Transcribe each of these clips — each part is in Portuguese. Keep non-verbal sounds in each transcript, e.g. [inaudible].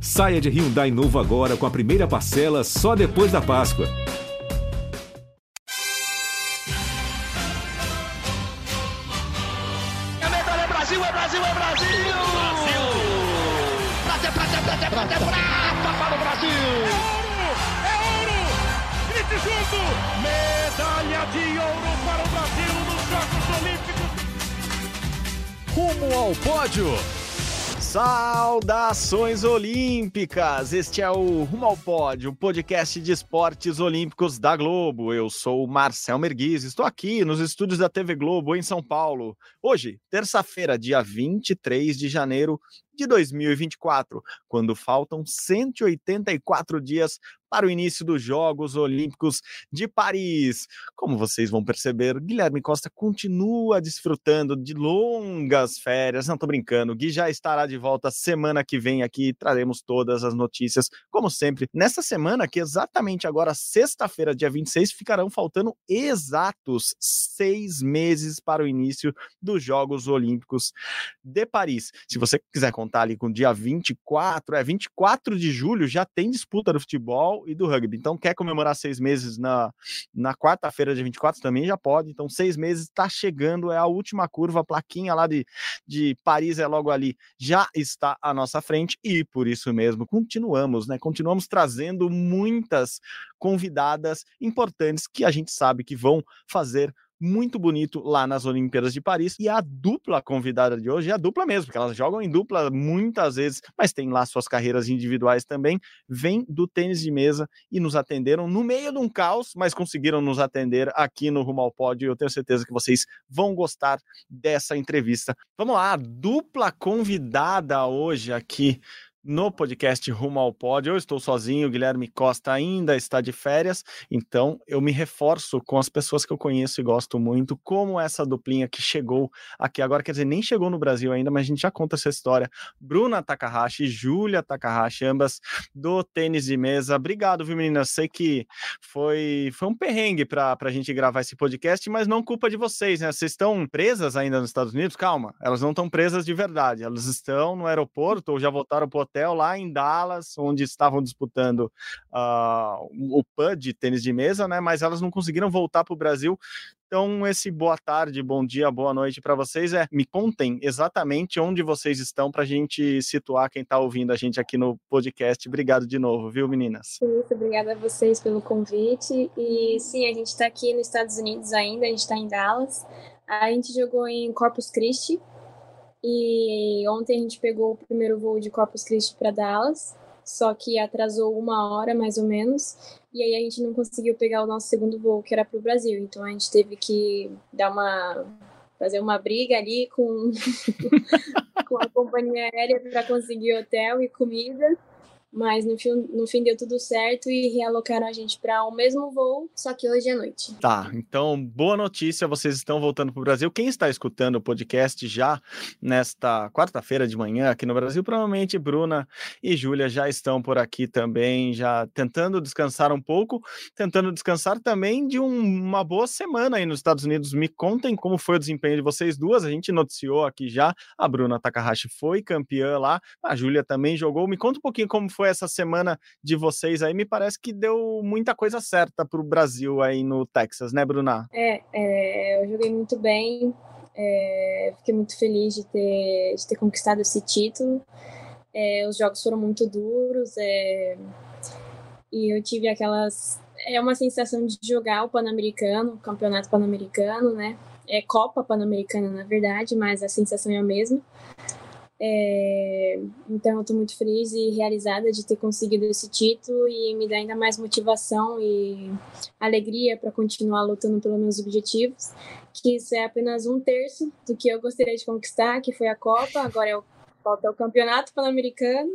Saia de Hyundai novo agora com a primeira parcela só depois da Páscoa. É medalha, é Brasil, é Brasil, é Brasil! Brasil! Prata, prata, prata, prata, prata para o Brasil! É ouro! Grite junto! Medalha de ouro para o Brasil nos Jogos Olímpicos! Rumo ao pódio! Saudações olímpicas! Este é o Rumo ao Pódio, o podcast de esportes olímpicos da Globo. Eu sou o Marcel Merguiz, estou aqui nos estúdios da TV Globo em São Paulo. Hoje, terça-feira, dia 23 de janeiro de 2024, quando faltam 184 dias para o início dos Jogos Olímpicos de Paris. Como vocês vão perceber, Guilherme Costa continua desfrutando de longas férias. Não tô brincando, Gui já estará de volta semana que vem aqui. Traremos todas as notícias, como sempre. Nessa semana, que exatamente agora, sexta-feira, dia 26, ficarão faltando exatos seis meses para o início dos Jogos Olímpicos de Paris. Se você quiser contar ali com dia 24, é 24 de julho, já tem disputa do futebol e do rugby. Então, quer comemorar seis meses na, na quarta-feira, dia 24, também já pode. Então, seis meses está chegando, é a última curva, a plaquinha lá de, de Paris é logo ali, já está à nossa frente e por isso mesmo continuamos, né? Continuamos trazendo muitas convidadas importantes que a gente sabe que vão fazer muito bonito lá nas Olimpíadas de Paris. E a dupla convidada de hoje é a dupla mesmo, porque elas jogam em dupla muitas vezes, mas tem lá suas carreiras individuais também. Vem do tênis de mesa e nos atenderam no meio de um caos, mas conseguiram nos atender aqui no Rumo ao Pódio. Eu tenho certeza que vocês vão gostar dessa entrevista. Vamos lá, dupla convidada hoje aqui no podcast Rumo ao Pódio. Eu estou sozinho, Guilherme Costa ainda está de férias, então eu me reforço com as pessoas que eu conheço e gosto muito, como essa duplinha que chegou aqui agora, quer dizer, nem chegou no Brasil ainda, mas a gente já conta essa história. Bruna Takahashi e Júlia Takahashi, ambas do tênis de mesa. Obrigado, viu, meninas? Sei que foi, foi um perrengue para a gente gravar esse podcast, mas não culpa de vocês, né? Vocês estão presas ainda nos Estados Unidos? Calma, elas não estão presas de verdade, elas estão no aeroporto ou já voltaram para o hotel lá em Dallas, onde estavam disputando uh, o PUD de tênis de mesa, né? Mas elas não conseguiram voltar para o Brasil. Então, esse boa tarde, bom dia, boa noite para vocês é me contem exatamente onde vocês estão para a gente situar quem está ouvindo a gente aqui no podcast. Obrigado de novo, viu, meninas? Isso, obrigada a vocês pelo convite. E sim, a gente está aqui nos Estados Unidos ainda, a gente está em Dallas. A gente jogou em Corpus Christi, e ontem a gente pegou o primeiro voo de Corpus Christi para Dallas, só que atrasou uma hora mais ou menos. E aí a gente não conseguiu pegar o nosso segundo voo, que era para o Brasil. Então a gente teve que dar uma fazer uma briga ali com, [laughs] com a companhia aérea para conseguir hotel e comida mas no fim, no fim deu tudo certo e realocaram a gente para o mesmo voo, só que hoje é noite. Tá, então boa notícia, vocês estão voltando para o Brasil. Quem está escutando o podcast já nesta quarta-feira de manhã aqui no Brasil, provavelmente Bruna e Júlia já estão por aqui também, já tentando descansar um pouco, tentando descansar também de um, uma boa semana aí nos Estados Unidos. Me contem como foi o desempenho de vocês duas. A gente noticiou aqui já, a Bruna Takahashi foi campeã lá, a Júlia também jogou. Me conta um pouquinho como foi essa semana de vocês aí, me parece que deu muita coisa certa para o Brasil aí no Texas, né, Bruna? É, é eu joguei muito bem, é, fiquei muito feliz de ter, de ter conquistado esse título. É, os jogos foram muito duros é, e eu tive aquelas. É uma sensação de jogar o Pan-Americano, o Campeonato Pan-Americano, né? É Copa Pan-Americana, na verdade, mas a sensação é a mesma. É, então eu estou muito feliz e realizada de ter conseguido esse título e me dá ainda mais motivação e alegria para continuar lutando pelos meus objetivos, que isso é apenas um terço do que eu gostaria de conquistar, que foi a Copa, agora é o falta o Campeonato Pan-Americano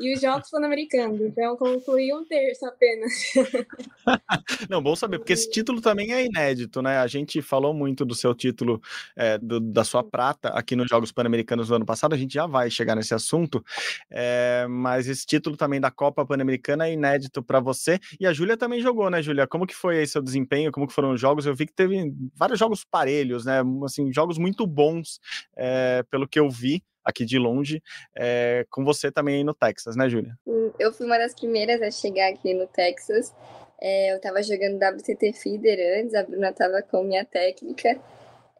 e os Jogos Pan-Americanos. Então, concluí um terço apenas. [laughs] Não, bom saber, porque esse título também é inédito, né? A gente falou muito do seu título, é, do, da sua prata aqui nos Jogos Pan-Americanos do ano passado, a gente já vai chegar nesse assunto, é, mas esse título também da Copa Pan-Americana é inédito para você. E a Júlia também jogou, né, Júlia? Como que foi aí seu desempenho? Como que foram os jogos? Eu vi que teve vários jogos parelhos, né? Assim, jogos muito bons, é, pelo que eu vi aqui de longe, é, com você também aí no Texas, né, Júlia? Eu fui uma das primeiras a chegar aqui no Texas. É, eu estava jogando WTT Feeder antes, a Bruna estava com minha técnica.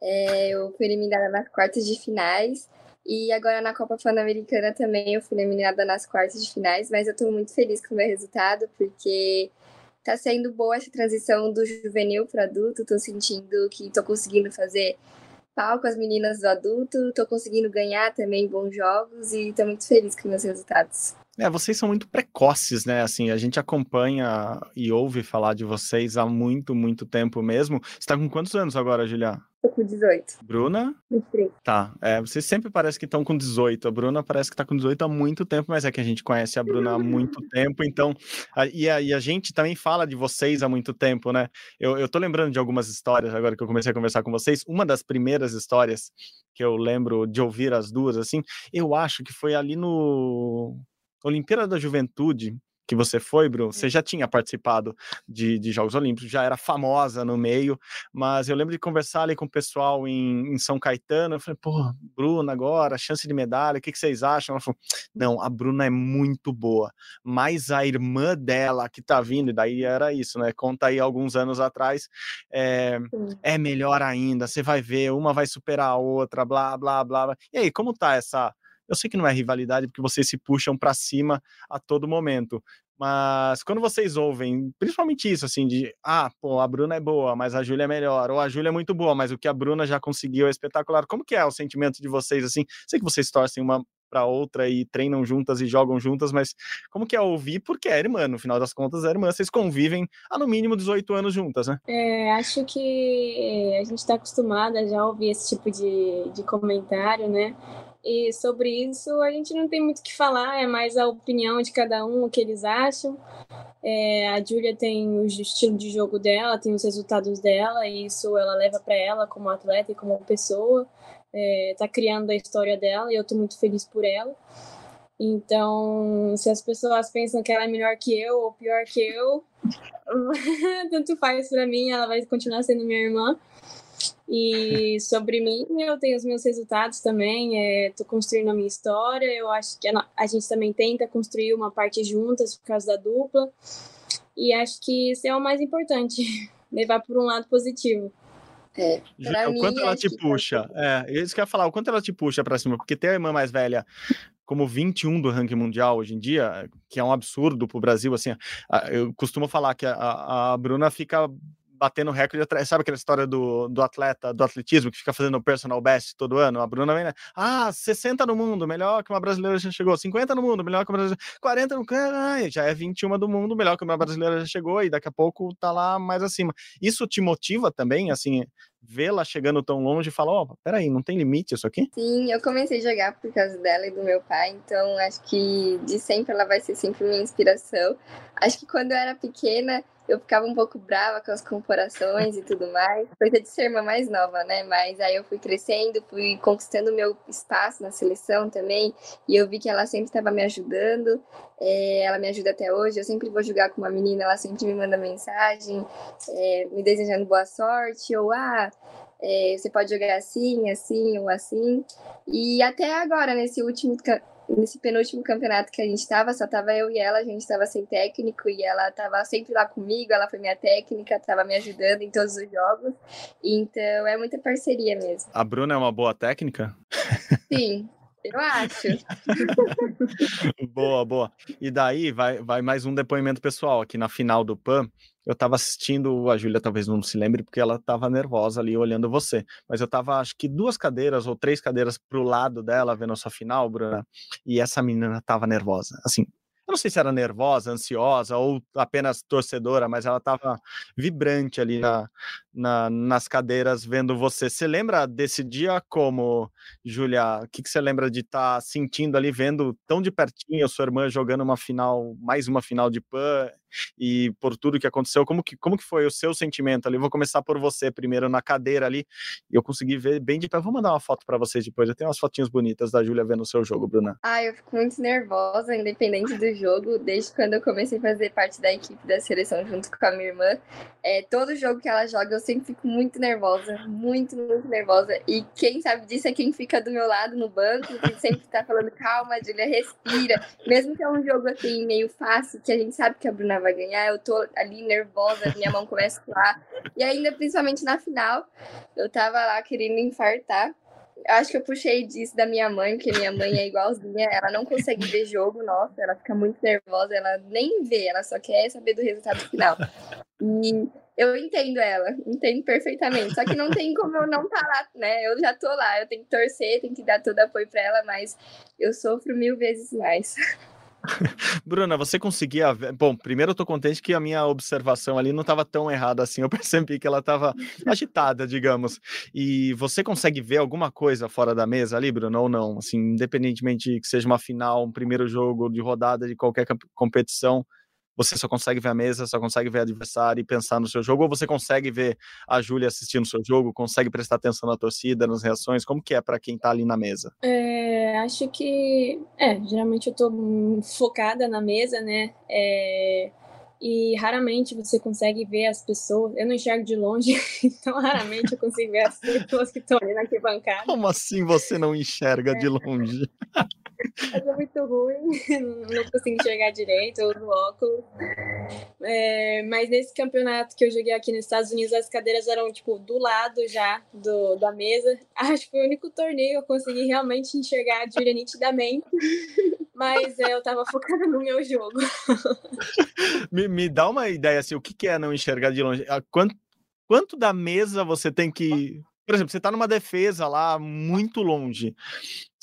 É, eu fui eliminada nas quartas de finais. E agora na Copa Pan-Americana também eu fui eliminada nas quartas de finais, mas eu estou muito feliz com o meu resultado, porque tá sendo boa essa transição do juvenil para adulto. Estou sentindo que estou conseguindo fazer pau com as meninas do adulto, estou conseguindo ganhar também bons jogos e estou muito feliz com meus resultados. É, vocês são muito precoces, né? Assim, a gente acompanha e ouve falar de vocês há muito, muito tempo mesmo. Você tá com quantos anos agora, Julia? Tô com 18. Bruna? 23. Tá. É, vocês sempre parecem que estão com 18. A Bruna parece que tá com 18 há muito tempo, mas é que a gente conhece a Bruna há muito [laughs] tempo, então. A, e, a, e, a, gente também fala de vocês há muito tempo, né? Eu, eu tô lembrando de algumas histórias agora que eu comecei a conversar com vocês. Uma das primeiras histórias que eu lembro de ouvir as duas, assim, eu acho que foi ali no Olimpíada da Juventude, que você foi, Bruno, você já tinha participado de, de, Jogos Olímpicos, já era famosa no meio, mas eu lembro de conversar ali com o pessoal em, em São Caetano, eu falei, pô, Bruna agora, chance de medalha, o que, que vocês acham? Ela falou, não, a Bruna é muito boa, mas a irmã dela que tá vindo, e daí era isso, né, conta aí alguns anos atrás, é, é melhor ainda, você vai ver, uma vai superar a outra, blá, blá, blá, blá. E aí, como tá essa eu sei que não é rivalidade porque vocês se puxam para cima a todo momento, mas quando vocês ouvem, principalmente isso, assim, de ah, pô, a Bruna é boa, mas a Júlia é melhor, ou a Júlia é muito boa, mas o que a Bruna já conseguiu é espetacular. Como que é o sentimento de vocês, assim? Sei que vocês torcem uma para outra e treinam juntas e jogam juntas, mas como que é ouvir? Porque é irmã, no final das contas é irmã, vocês convivem há no mínimo 18 anos juntas, né? É, acho que a gente está acostumada já a ouvir esse tipo de, de comentário, né? E sobre isso a gente não tem muito o que falar, é mais a opinião de cada um, o que eles acham. É, a Júlia tem o estilo de jogo dela, tem os resultados dela, e isso ela leva para ela como atleta e como pessoa. É, tá criando a história dela e eu tô muito feliz por ela. Então, se as pessoas pensam que ela é melhor que eu ou pior que eu, [laughs] tanto faz para mim, ela vai continuar sendo minha irmã. E sobre mim, eu tenho os meus resultados também, estou é, construindo a minha história. Eu acho que a, a, gente também tenta construir uma parte juntas por causa da dupla. E acho que isso é o mais importante, [laughs] levar por um lado positivo. É, o mim, quanto ela te puxa? É, isso que eu ia falar, o quanto ela te puxa para cima, porque ter a irmã mais velha como 21 do ranking mundial hoje em dia, que é um absurdo para o Brasil, assim, eu costumo falar que a, a Bruna fica batendo recorde, sabe aquela história do, do atleta, do atletismo, que fica fazendo personal best todo ano? A Bruna vem, né? Ah, 60 no mundo, melhor que uma brasileira já chegou. 50 no mundo, melhor que uma brasileira. 40 no ah, já é 21 do mundo, melhor que uma brasileira já chegou, e daqui a pouco tá lá mais acima. Isso te motiva também, assim, vê-la chegando tão longe e falar, ó, oh, peraí, não tem limite isso aqui? Sim, eu comecei a jogar por causa dela e do meu pai, então acho que de sempre ela vai ser sempre minha inspiração. Acho que quando eu era pequena, eu ficava um pouco brava com as comparações e tudo mais. Coisa de ser irmã mais nova, né? Mas aí eu fui crescendo, fui conquistando meu espaço na seleção também. E eu vi que ela sempre estava me ajudando. É, ela me ajuda até hoje. Eu sempre vou jogar com uma menina, ela sempre me manda mensagem, é, me desejando boa sorte. Ou, ah, é, você pode jogar assim, assim ou assim. E até agora, nesse último nesse penúltimo campeonato que a gente estava, só tava eu e ela, a gente estava sem técnico e ela estava sempre lá comigo, ela foi minha técnica, estava me ajudando em todos os jogos. Então é muita parceria mesmo. A Bruna é uma boa técnica? Sim. Eu acho. [laughs] boa, boa. E daí vai, vai mais um depoimento pessoal aqui na final do PAN eu estava assistindo, a Júlia talvez não se lembre, porque ela estava nervosa ali olhando você, mas eu estava acho que duas cadeiras ou três cadeiras para o lado dela, vendo a sua final, Bruna, e essa menina estava nervosa. Assim, eu não sei se era nervosa, ansiosa ou apenas torcedora, mas ela estava vibrante ali na, na, nas cadeiras vendo você. Você lembra desse dia como, Júlia? O que, que você lembra de estar tá sentindo ali, vendo tão de pertinho a sua irmã jogando uma final, mais uma final de PAN? E por tudo que aconteceu. Como que, como que foi o seu sentimento ali? Vou começar por você primeiro na cadeira ali. E eu consegui ver bem de pé. Vou mandar uma foto para vocês depois. Eu tenho umas fotinhas bonitas da Júlia vendo o seu jogo, Bruna. Ah, eu fico muito nervosa, independente do jogo, desde quando eu comecei a fazer parte da equipe da seleção junto com a minha irmã. É, todo jogo que ela joga, eu sempre fico muito nervosa, muito, muito nervosa. E quem sabe disso é quem fica do meu lado no banco, que sempre tá falando, calma, Julia, respira. Mesmo que é um jogo assim, meio fácil, que a gente sabe que a Bruna vai ganhar, eu tô ali nervosa, minha mão começa a colar. E ainda, principalmente na final, eu tava lá querendo infartar. Eu acho que eu puxei disso da minha mãe, porque minha mãe é igualzinha, ela não consegue ver jogo, nossa, ela fica muito nervosa, ela nem vê, ela só quer saber do resultado final. E eu entendo ela, entendo perfeitamente. Só que não tem como eu não estar tá lá, né? Eu já tô lá, eu tenho que torcer, tenho que dar todo apoio para ela, mas eu sofro mil vezes mais. [laughs] Bruna, você conseguia ver... Bom, primeiro eu tô contente que a minha observação ali não estava tão errada assim. Eu [laughs] percebi que ela estava agitada, digamos. E você consegue ver alguma coisa fora da mesa ali, Bruna, ou não? Assim, independentemente que seja uma final, um primeiro jogo de rodada de qualquer competição, você só consegue ver a mesa, só consegue ver o adversário e pensar no seu jogo, ou você consegue ver a Júlia assistindo o seu jogo, consegue prestar atenção na torcida, nas reações? Como que é para quem tá ali na mesa? É, acho que, é, geralmente eu tô focada na mesa, né? É, e raramente você consegue ver as pessoas. Eu não enxergo de longe, [laughs] então raramente eu consigo ver as pessoas que estão ali na arquibancada. Como assim você não enxerga é. de longe? [laughs] é muito ruim, [laughs] não consigo enxergar direito, eu uso óculos. É, mas nesse campeonato que eu joguei aqui nos Estados Unidos, as cadeiras eram, tipo, do lado já do, da mesa. [laughs] Acho que foi o único torneio que eu consegui realmente enxergar a Julia nitidamente. [laughs] Mas é, eu tava focada no meu jogo. me, me dá uma ideia, assim, o que, que é não enxergar de longe? Quanto, quanto da mesa você tem que por exemplo, você está numa defesa lá muito longe.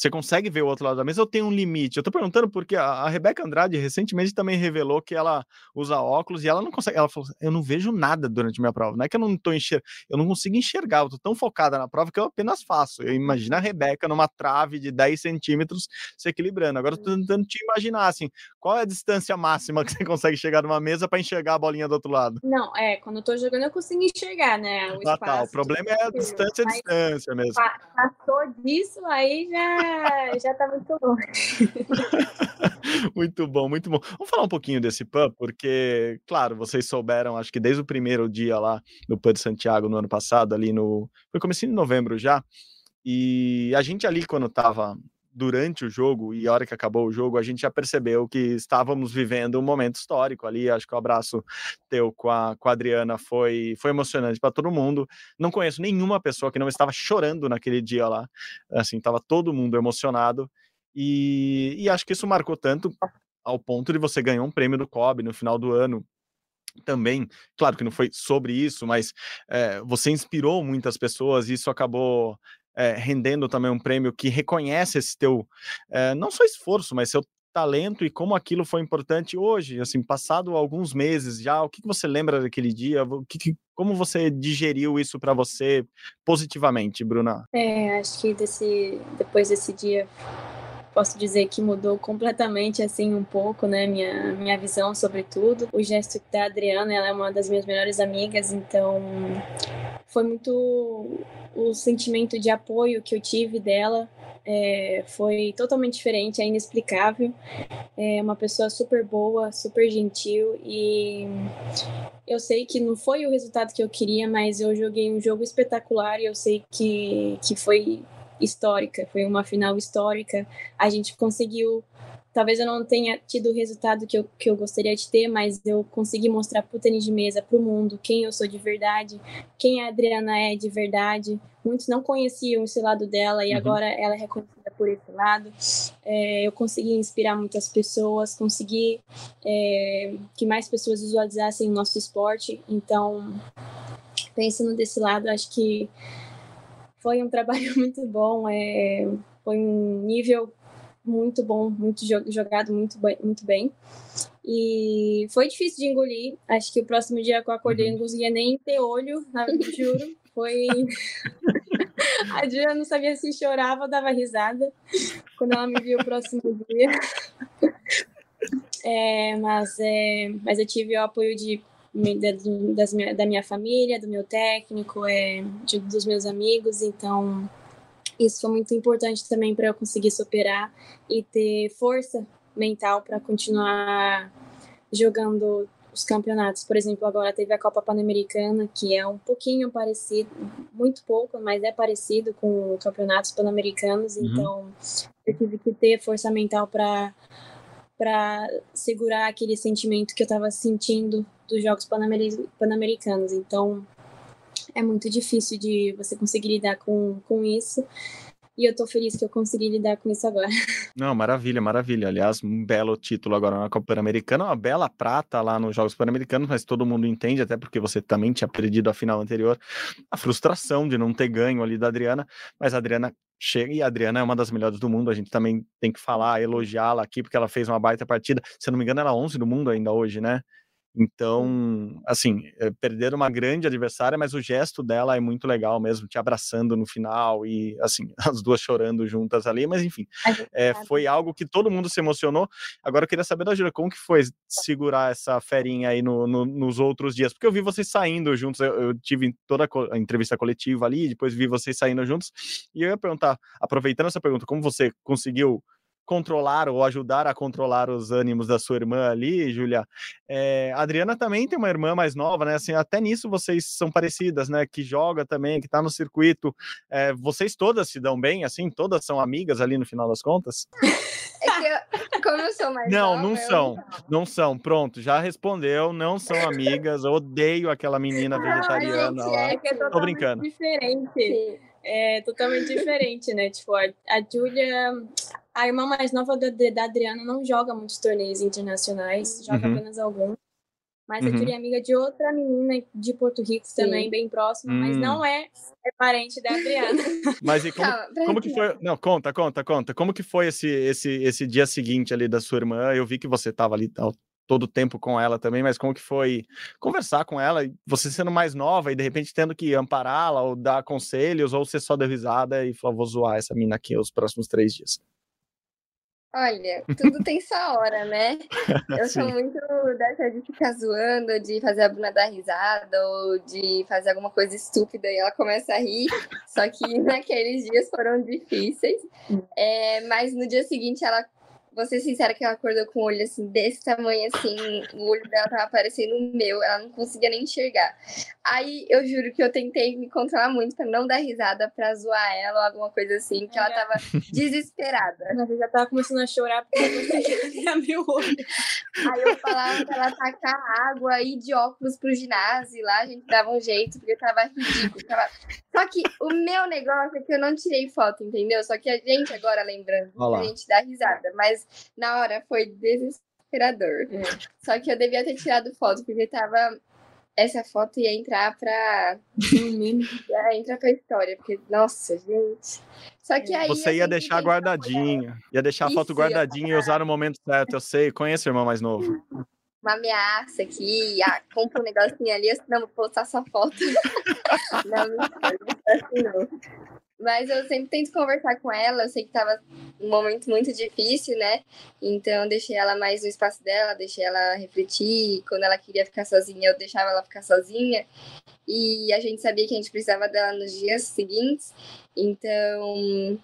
Você consegue ver o outro lado da mesa ou tem um limite? Eu tô perguntando porque a, a Rebeca Andrade recentemente também revelou que ela usa óculos e ela não consegue. Ela falou: eu não vejo nada durante minha prova. Não é que eu não tô enxergando, eu não consigo enxergar, eu tô tão focada na prova que eu apenas faço. Eu imagino a Rebeca numa trave de 10 centímetros se equilibrando. Agora eu tô tentando te imaginar assim: qual é a distância máxima que você [laughs] consegue chegar numa mesa para enxergar a bolinha do outro lado? Não, é, quando eu tô jogando eu consigo enxergar, né? O, ah, tá. o problema é a distância, a distância mesmo. Passou disso, aí já já tá muito longe. [laughs] muito bom, muito bom. Vamos falar um pouquinho desse PUB, porque, claro, vocês souberam, acho que desde o primeiro dia lá no PUB de Santiago no ano passado, ali no. Foi comecinho de novembro já. E a gente ali, quando tava durante o jogo e a hora que acabou o jogo, a gente já percebeu que estávamos vivendo um momento histórico ali. Acho que o abraço teu com a, com a Adriana foi, foi emocionante para todo mundo. Não conheço nenhuma pessoa que não estava chorando naquele dia lá. Assim, estava todo mundo emocionado. E, e acho que isso marcou tanto ao ponto de você ganhar um prêmio do COB no final do ano também, claro que não foi sobre isso, mas é, você inspirou muitas pessoas e isso acabou é, rendendo também um prêmio que reconhece esse teu, é, não só esforço, mas seu talento e como aquilo foi importante hoje, assim, passado alguns meses já, o que, que você lembra daquele dia? O que, que como você digeriu isso para você positivamente, Bruna? É, acho que desse, depois desse dia posso dizer que mudou completamente assim um pouco, né, minha minha visão sobre tudo. O gesto da Adriana, ela é uma das minhas melhores amigas, então foi muito o sentimento de apoio que eu tive dela é, foi totalmente diferente, é inexplicável. É uma pessoa super boa, super gentil e eu sei que não foi o resultado que eu queria, mas eu joguei um jogo espetacular e eu sei que, que foi histórica, foi uma final histórica. A gente conseguiu talvez eu não tenha tido o resultado que eu, que eu gostaria de ter, mas eu consegui mostrar pro tênis de mesa, pro mundo, quem eu sou de verdade, quem a Adriana é de verdade. Muitos não conheciam esse lado dela e uhum. agora ela é reconhecida por esse lado. É, eu consegui inspirar muitas pessoas, consegui é, que mais pessoas visualizassem o nosso esporte. Então, pensando desse lado, acho que foi um trabalho [laughs] muito bom, é, foi um nível muito bom, muito jogado muito bem, muito bem. E foi difícil de engolir. Acho que o próximo dia que eu acordei uhum. não conseguia nem ter olho, juro. Foi. [laughs] A Dia não sabia se chorava ou dava risada quando ela me viu o próximo dia. é, mas, é, mas eu tive o apoio de, de das da minha família, do meu técnico, é, de, dos meus amigos, então isso foi muito importante também para eu conseguir superar e ter força mental para continuar jogando os campeonatos. Por exemplo, agora teve a Copa Pan-Americana, que é um pouquinho parecido, muito pouco, mas é parecido com campeonatos pan-americanos, uhum. então eu tive que ter força mental para para segurar aquele sentimento que eu estava sentindo dos Jogos Pan-Americanos. Então, é muito difícil de você conseguir lidar com, com isso. E eu tô feliz que eu consegui lidar com isso agora. [laughs] Não, maravilha, maravilha. Aliás, um belo título agora na Copa Pan-Americana, uma bela prata lá nos Jogos Pan-Americanos, mas todo mundo entende, até porque você também tinha perdido a final anterior, a frustração de não ter ganho ali da Adriana, mas a Adriana chega e a Adriana é uma das melhores do mundo, a gente também tem que falar, elogiá-la aqui, porque ela fez uma baita partida. Se eu não me engano, ela é 11 do mundo ainda hoje, né? Então, assim, é, perder uma grande adversária, mas o gesto dela é muito legal mesmo, te abraçando no final e, assim, [laughs] as duas chorando juntas ali, mas enfim, é, foi algo que todo mundo se emocionou. Agora eu queria saber da Júlia, como que foi segurar essa ferinha aí no, no, nos outros dias? Porque eu vi vocês saindo juntos, eu, eu tive toda a entrevista coletiva ali, depois vi vocês saindo juntos, e eu ia perguntar, aproveitando essa pergunta, como você conseguiu controlar ou ajudar a controlar os ânimos da sua irmã ali, Júlia. É, a Adriana também tem uma irmã mais nova, né? Assim, até nisso vocês são parecidas, né? Que joga também, que tá no circuito. É, vocês todas se dão bem, assim? Todas são amigas ali no final das contas? É que eu, como eu sou mais Não, nova, não são. Não. não são. Pronto, já respondeu. Não são amigas. Eu odeio aquela menina vegetariana não, lá. É que é Tô brincando. Diferente. Sim. É totalmente diferente, né? Tipo, a, a Júlia a irmã mais nova da, da Adriana não joga muitos torneios internacionais, joga uhum. apenas alguns. Mas uhum. a é amiga de outra menina de Porto Rico Sim. também, bem próxima, hum. mas não é, é parente da Adriana. [laughs] Mas e como, como que foi? Não, conta, conta, conta. Como que foi esse, esse, esse dia seguinte ali da sua irmã? Eu vi que você estava ali tal, todo o tempo com ela também, mas como que foi conversar com ela, você sendo mais nova e de repente tendo que ampará-la ou dar conselhos, ou você só deu risada e falou, vou zoar essa mina aqui os próximos três dias? Olha, tudo tem sua hora, né? [laughs] Eu sou muito dessa de ficar zoando, de fazer a Bruna dar risada, ou de fazer alguma coisa estúpida e ela começa a rir. Só que [laughs] naqueles dias foram difíceis. É, mas no dia seguinte ela vou ser sincera que ela acordou com o olho assim, desse tamanho assim, o olho dela tava parecendo o meu, ela não conseguia nem enxergar. Aí eu juro que eu tentei me controlar muito pra não dar risada, pra zoar ela ou alguma coisa assim, que ela é. tava [laughs] desesperada. Eu já tava começando a chorar porque eu não conseguia abrir o olho. Aí eu falava pra ela tacar água e de óculos pro ginásio, lá a gente dava um jeito, porque tava ridículo. Tava... Só que o meu negócio é que eu não tirei foto, entendeu? Só que a gente agora lembrando, a gente dá risada, mas na hora foi desesperador. É. Só que eu devia ter tirado foto, porque tava. Essa foto ia entrar pra. ia entrar pra história, porque, nossa, gente. Só que aí. Você ia deixar guardadinha. Ia deixar a foto guardadinha e usar no momento certo. Eu sei, conheço o irmão mais novo. Uma ameaça aqui, ah, compra um negocinho ali, senão vou postar sua foto. [laughs] não, não, não, assim não. Mas eu sempre tento conversar com ela. Eu sei que tava um momento muito difícil, né? Então deixei ela mais no espaço dela, deixei ela refletir. Quando ela queria ficar sozinha, eu deixava ela ficar sozinha. E a gente sabia que a gente precisava dela nos dias seguintes. Então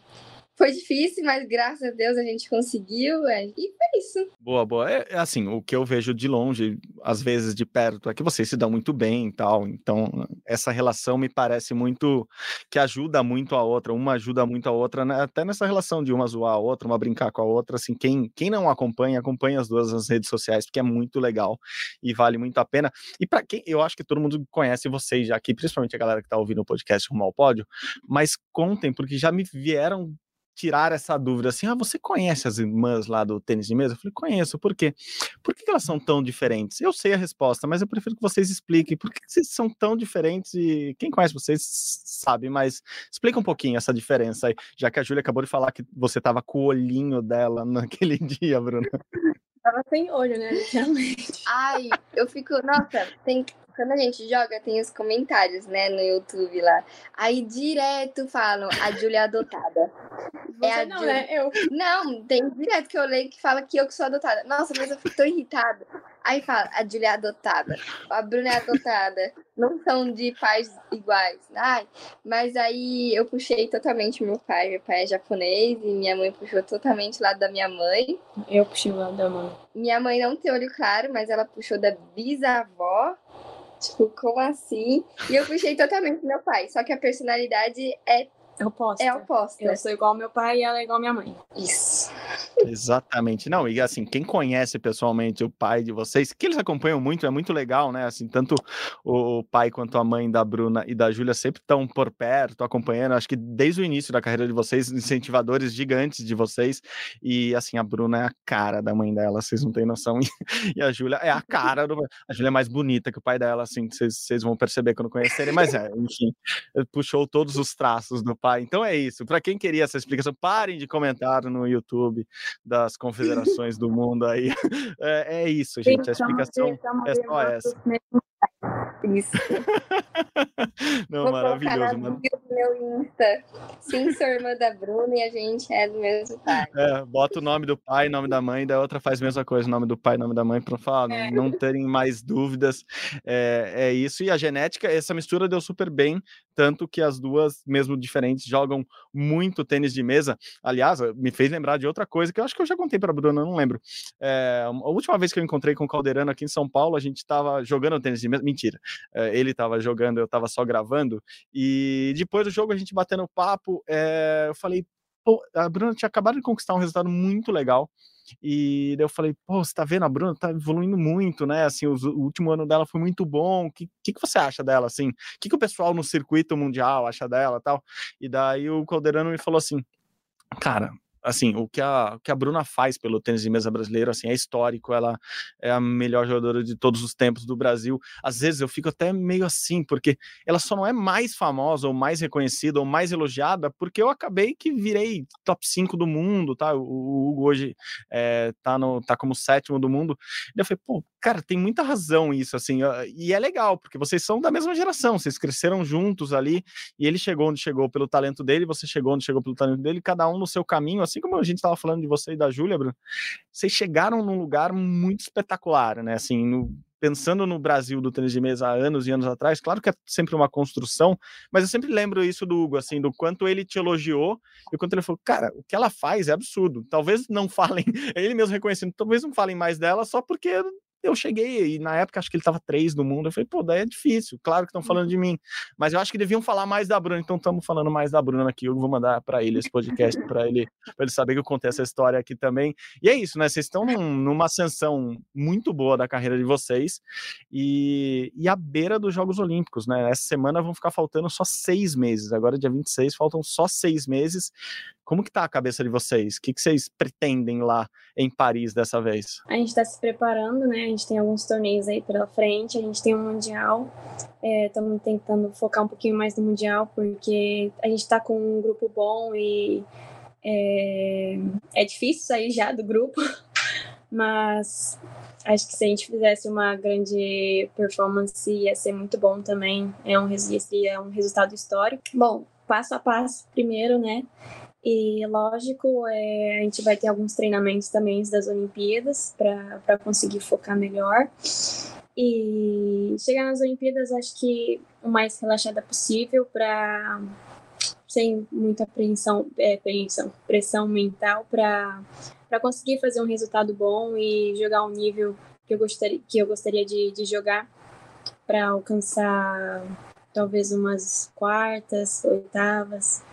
foi difícil, mas graças a Deus a gente conseguiu. É, e foi isso. Boa, boa. É, é, assim, o que eu vejo de longe, às vezes de perto, é que vocês se dão muito bem e tal. Então, essa relação me parece muito que ajuda muito a outra. Uma ajuda muito a outra, né? até nessa relação de uma zoar a outra, uma brincar com a outra. Assim, quem, quem não acompanha, acompanha as duas nas redes sociais, porque é muito legal e vale muito a pena. E para quem, eu acho que todo mundo conhece vocês já aqui, principalmente a galera que tá ouvindo o podcast Rumo ao Pódio, mas contem, porque já me vieram tirar essa dúvida assim: ah, você conhece as irmãs lá do tênis de mesa? Eu falei, conheço. Por quê? Por que elas são tão diferentes? Eu sei a resposta, mas eu prefiro que vocês expliquem por que vocês são tão diferentes e quem conhece vocês sabe, mas explica um pouquinho essa diferença aí, já que a Júlia acabou de falar que você tava com o olhinho dela [laughs] naquele dia, Bruna. Tava sem olho, né? Literalmente. Ai, eu fico, nossa, tem quando a gente joga, tem os comentários, né, no YouTube lá. Aí direto falam a Júlia adotada. Você é não, Julia... né? Eu. Não, tem direto que eu leio que fala que eu que sou adotada. Nossa, mas eu fico tão irritada. Aí fala, a Julia é adotada, a Bruna é adotada. Não são de pais iguais. Ai, mas aí eu puxei totalmente meu pai. Meu pai é japonês e minha mãe puxou totalmente o lado da minha mãe. Eu puxei o lado da mãe. Minha mãe não tem olho claro, mas ela puxou da bisavó. Tipo, como assim? E eu puxei totalmente meu pai. Só que a personalidade é oposta. É oposta. Eu sou igual ao meu pai e ela é igual à minha mãe. Isso. Exatamente. Não, e assim, quem conhece pessoalmente o pai de vocês, que eles acompanham muito, é muito legal, né? Assim, tanto o pai quanto a mãe da Bruna e da Júlia sempre estão por perto, acompanhando. Acho que desde o início da carreira de vocês, incentivadores gigantes de vocês. E assim, a Bruna é a cara da mãe dela, vocês não têm noção. [laughs] E a Júlia é a cara do. A Júlia é mais bonita que o pai dela, assim, vocês vão perceber quando conhecerem. Mas é, enfim, puxou todos os traços do pai. Então é isso. Para quem queria essa explicação, parem de comentar no YouTube das confederações do mundo aí. [laughs] É, é isso, gente. A explicação é só essa. Isso. [laughs] Não, Vou maravilhoso. Mano. Meu Insta. Sim, sou irmã da Bruna e a gente é do mesmo pai. É, bota o nome do pai, nome da mãe, da outra faz a mesma coisa, nome do pai, nome da mãe, para falar, é. não terem mais dúvidas. É, é isso. E a genética, essa mistura deu super bem, tanto que as duas, mesmo diferentes, jogam muito tênis de mesa. Aliás, me fez lembrar de outra coisa que eu acho que eu já contei para Bruna, não lembro. É, a última vez que eu encontrei com o Caldeirano aqui em São Paulo, a gente estava jogando tênis de mesa. Mentira. É, ele estava jogando, eu estava só gravando. E depois do jogo, a gente batendo papo, é, eu falei, pô, a Bruna tinha acabado de conquistar um resultado muito legal. E daí eu falei, pô, você tá vendo, a Bruna tá evoluindo muito, né? Assim, o, o último ano dela foi muito bom. O que, que, que, você acha dela, assim? O que, que o pessoal no circuito mundial acha dela tal? E daí o Calderano me falou assim, cara, assim, o que a, o que a Bruna faz pelo tênis de mesa brasileiro, assim, é histórico, ela é a melhor jogadora de todos os tempos do Brasil. Às vezes eu fico até meio assim, porque ela só não é mais famosa ou mais reconhecida ou mais elogiada, porque eu acabei que virei top 5 do mundo, tá? O, o Hugo hoje é, tá, no, tá como sétimo do mundo. E eu falei, pô, cara, tem muita razão isso, assim, e é legal, porque vocês são da mesma geração, vocês cresceram juntos ali, e ele chegou onde chegou pelo talento dele, você chegou onde chegou pelo talento dele, cada um no seu caminho, assim como a gente estava falando de você e da Júlia, Bruno, vocês chegaram num lugar muito espetacular, né, assim, no, pensando no Brasil do tênis de mesa há anos e anos atrás, claro que é sempre uma construção, mas eu sempre lembro isso do Hugo, assim, do quanto ele te elogiou e o quanto ele falou, cara, o que ela faz é absurdo. Talvez não [laughs] falem, ele mesmo reconhecendo, talvez não falem mais dela só porque eu cheguei, e na época acho que ele estava três no mundo. Eu falei, pô, daí é difícil. Claro que estão falando de uhum. mim. Mas eu acho que deviam falar mais da Bruna. Então estamos falando mais da Bruna aqui. Eu vou mandar para ele esse podcast, para ele, ele saber que eu contei essa história aqui também. E é isso, né? Vocês estão num, numa ascensão muito boa da carreira de vocês e, e à beira dos Jogos Olímpicos, né? Essa semana vão ficar faltando só seis meses. Agora, dia 26, faltam só seis meses. Como que tá a cabeça de vocês? O que, que vocês pretendem lá em Paris dessa vez? A gente está se preparando, né? A gente tem alguns torneios aí pela frente, a gente tem um Mundial. Estamos é, tentando focar um pouquinho mais no Mundial, porque a gente está com um grupo bom e é, é difícil sair já do grupo, [laughs] mas acho que se a gente fizesse uma grande performance ia ser muito bom também. É um, seria um resultado histórico. Bom, passo a passo primeiro, né? E lógico, é, a gente vai ter alguns treinamentos também das Olimpíadas para conseguir focar melhor. E chegar nas Olimpíadas, acho que o mais relaxada possível para sem muita apreensão, é, apreensão, pressão mental para conseguir fazer um resultado bom e jogar um nível que eu gostaria, que eu gostaria de, de jogar para alcançar talvez umas quartas, oitavas,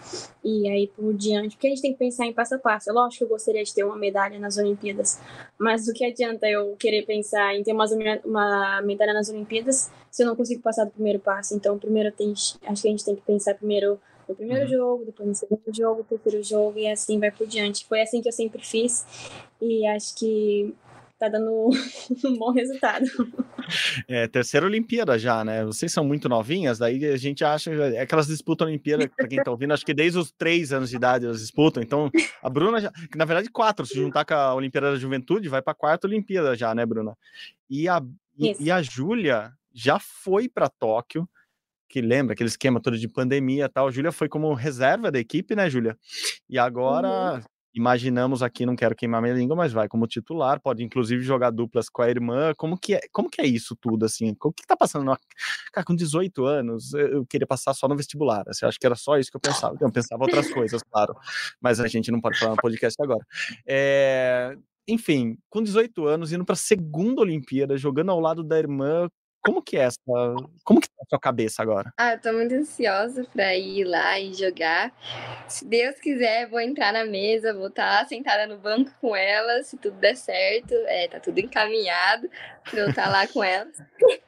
e aí por diante, porque a gente tem que pensar em passo a passo. É lógico que eu gostaria de ter uma medalha nas Olimpíadas, mas o que adianta eu querer pensar em ter uma, uma medalha nas Olimpíadas se eu não consigo passar do primeiro passo? Então, primeiro tem, acho que a gente tem que pensar primeiro no primeiro uhum. jogo, depois no segundo jogo, terceiro jogo, e assim vai por diante. Foi assim que eu sempre fiz, e acho que tá dando [laughs] um bom resultado. É, terceira Olimpíada já, né? Vocês são muito novinhas, daí a gente acha é que elas disputam a Olimpíada, para quem tá ouvindo, acho que desde os três anos de idade elas disputam. Então, a Bruna, já, na verdade, quatro, se juntar com a Olimpíada da Juventude, vai para quarta Olimpíada já, né, Bruna? E a, e, e a Júlia, já foi para Tóquio, que lembra aquele esquema todo de pandemia e tal. A Júlia foi como reserva da equipe, né, Júlia? E agora uhum. Imaginamos aqui, não quero queimar minha língua, mas vai como titular, pode inclusive jogar duplas com a irmã. Como que é, como que é isso tudo assim? O que tá passando? No... Cara, com 18 anos, eu queria passar só no vestibular. Assim, acho que era só isso que eu pensava. Eu pensava outras coisas, claro. Mas a gente não pode falar no podcast agora. É enfim, com 18 anos, indo para a segunda Olimpíada, jogando ao lado da irmã, como que é essa. Como que tá a sua cabeça agora? Ah, eu tô muito ansiosa pra ir lá e jogar. Se Deus quiser, vou entrar na mesa, vou estar tá sentada no banco com ela, se tudo der certo. É, tá tudo encaminhado pra eu estar tá lá com ela.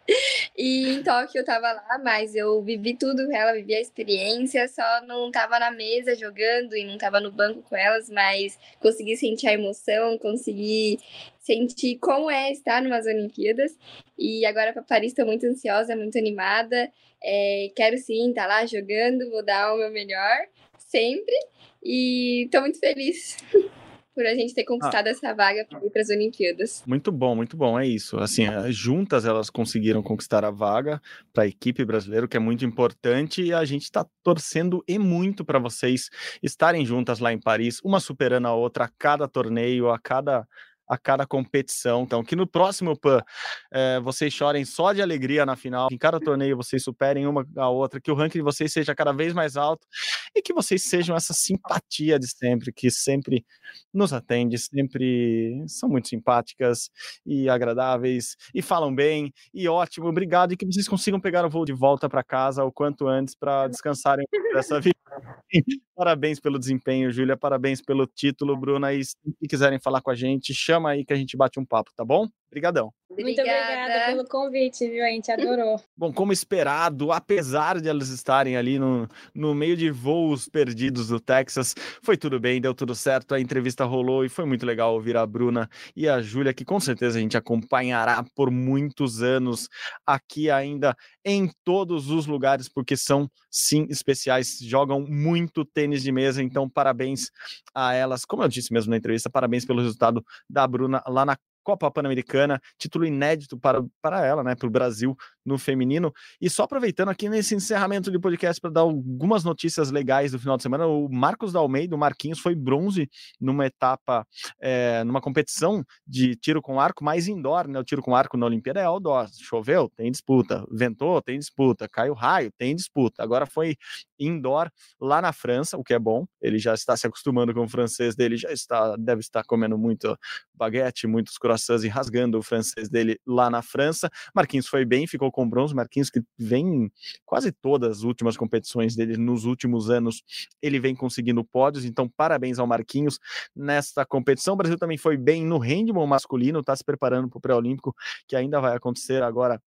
[laughs] e em Tóquio eu tava lá, mas eu vivi tudo com ela, vivi a experiência, só não tava na mesa jogando e não tava no banco com elas, mas consegui sentir a emoção, consegui sentir como é estar numas Olimpíadas. E agora para Paris estou muito ansiosa, muito animada. É, quero sim estar tá lá jogando, vou dar o meu melhor sempre. E estou muito feliz. [laughs] por a gente ter conquistado ah. essa vaga para ir para as Olimpíadas. Muito bom, muito bom, é isso. Assim, eh, juntas elas conseguiram conquistar a vaga para a equipe brasileira, que é muito importante, e a gente está torcendo e muito para vocês estarem juntas lá em Paris, uma superando a outra a cada torneio, a cada a cada competição. Então, que no próximo PAN é, vocês chorem só de alegria na final, em cada torneio vocês superem uma a outra, que o ranking de vocês seja cada vez mais alto e que vocês sejam essa simpatia de sempre, que sempre nos atende, sempre são muito simpáticas e agradáveis e falam bem e ótimo, obrigado e que vocês consigam pegar o voo de volta para casa o quanto antes para descansarem dessa vida. Parabéns pelo desempenho, Júlia. Parabéns pelo título, Bruna. E se quiserem falar com a gente, chama aí que a gente bate um papo, tá bom? Obrigadão. Muito obrigada pelo convite, viu? A gente adorou. [laughs] Bom, como esperado, apesar de elas estarem ali no, no meio de voos perdidos do Texas, foi tudo bem, deu tudo certo, a entrevista rolou e foi muito legal ouvir a Bruna e a Júlia, que com certeza a gente acompanhará por muitos anos aqui ainda em todos os lugares, porque são sim especiais, jogam muito tênis de mesa, então parabéns a elas. Como eu disse mesmo na entrevista, parabéns pelo resultado da Bruna lá na Copa Pan-Americana, título inédito para, para ela, né, para o Brasil no feminino. E só aproveitando aqui nesse encerramento de podcast para dar algumas notícias legais do final de semana, o Marcos da Almeida, o Marquinhos, foi bronze numa etapa, é, numa competição de tiro com arco mais indoor, né? O tiro com arco na Olimpíada é outdoor. Choveu, tem disputa. Ventou, tem disputa. Caiu raio, tem disputa. Agora foi indoor lá na França, o que é bom. Ele já está se acostumando com o francês dele, já está, deve estar comendo muito baguete, muitos croissants e rasgando o francês dele lá na França. Marquinhos foi bem, ficou com bronze. Marquinhos que vem quase todas as últimas competições dele nos últimos anos, ele vem conseguindo pódios. Então, parabéns ao Marquinhos nesta competição. O Brasil também foi bem no handball masculino, está se preparando para o pré-olímpico que ainda vai acontecer agora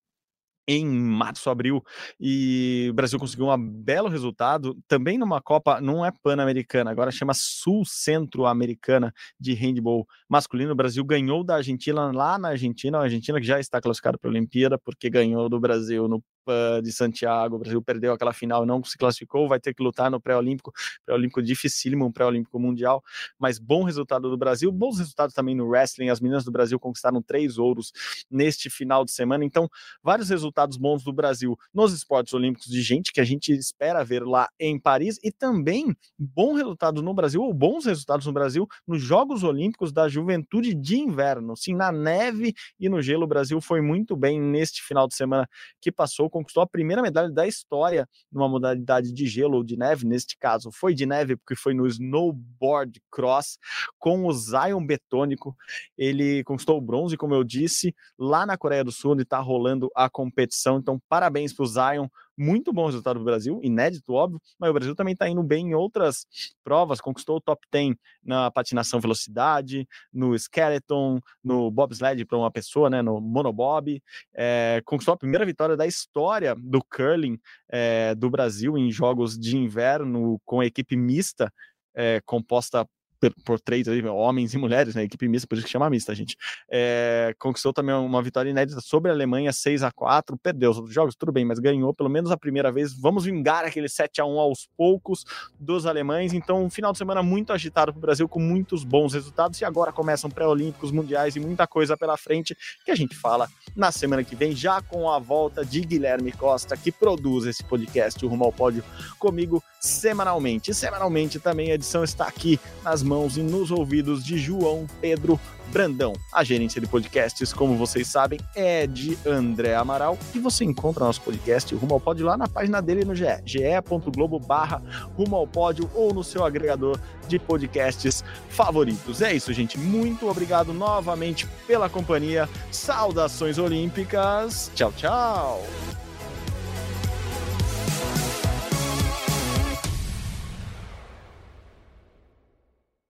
em março, abril, e o Brasil conseguiu um belo resultado, também numa Copa, não é Pan-Americana, agora chama Sul-Centro-Americana de handball masculino. O Brasil ganhou da Argentina lá na Argentina, a Argentina que já está classificada para a Olimpíada, porque ganhou do Brasil no de Santiago, o Brasil perdeu aquela final, não se classificou, vai ter que lutar no pré-olímpico, pré-olímpico dificílimo, um pré-olímpico mundial, mas bom resultado do Brasil, bons resultados também no wrestling, as meninas do Brasil conquistaram três ouros neste final de semana, então vários resultados bons do Brasil nos esportes olímpicos de gente que a gente espera ver lá em Paris e também bom resultado no Brasil, ou bons resultados no Brasil nos Jogos Olímpicos da Juventude de Inverno, sim, na neve e no gelo, o Brasil foi muito bem neste final de semana que passou conquistou a primeira medalha da história numa modalidade de gelo ou de neve, neste caso foi de neve porque foi no snowboard cross com o Zion Betônico. Ele conquistou o bronze, como eu disse, lá na Coreia do Sul, onde está rolando a competição. Então, parabéns para o Zion muito bom resultado do Brasil, inédito, óbvio, mas o Brasil também está indo bem em outras provas, conquistou o top 10 na patinação velocidade, no skeleton, no bobsled para uma pessoa, né, no monobob, é, conquistou a primeira vitória da história do curling é, do Brasil em jogos de inverno com equipe mista, é, composta por, por três homens e mulheres, né? Equipe mista, por isso que chama mista, gente. É, conquistou também uma vitória inédita sobre a Alemanha, 6 a 4 Perdeu os outros jogos, tudo bem, mas ganhou pelo menos a primeira vez. Vamos vingar aquele 7 a 1 aos poucos dos alemães. Então, um final de semana muito agitado para o Brasil, com muitos bons resultados. E agora começam pré-olímpicos, mundiais e muita coisa pela frente que a gente fala na semana que vem, já com a volta de Guilherme Costa, que produz esse podcast, o Rumo ao Pódio, comigo semanalmente. Semanalmente também a edição está aqui nas mãos e nos ouvidos de João Pedro Brandão. A gerência de podcasts, como vocês sabem, é de André Amaral e você encontra nosso podcast Rumo ao Pódio lá na página dele no GE, ge.globo barra Rumo ao Pódio ou no seu agregador de podcasts favoritos. É isso, gente. Muito obrigado novamente pela companhia. Saudações olímpicas. Tchau, tchau.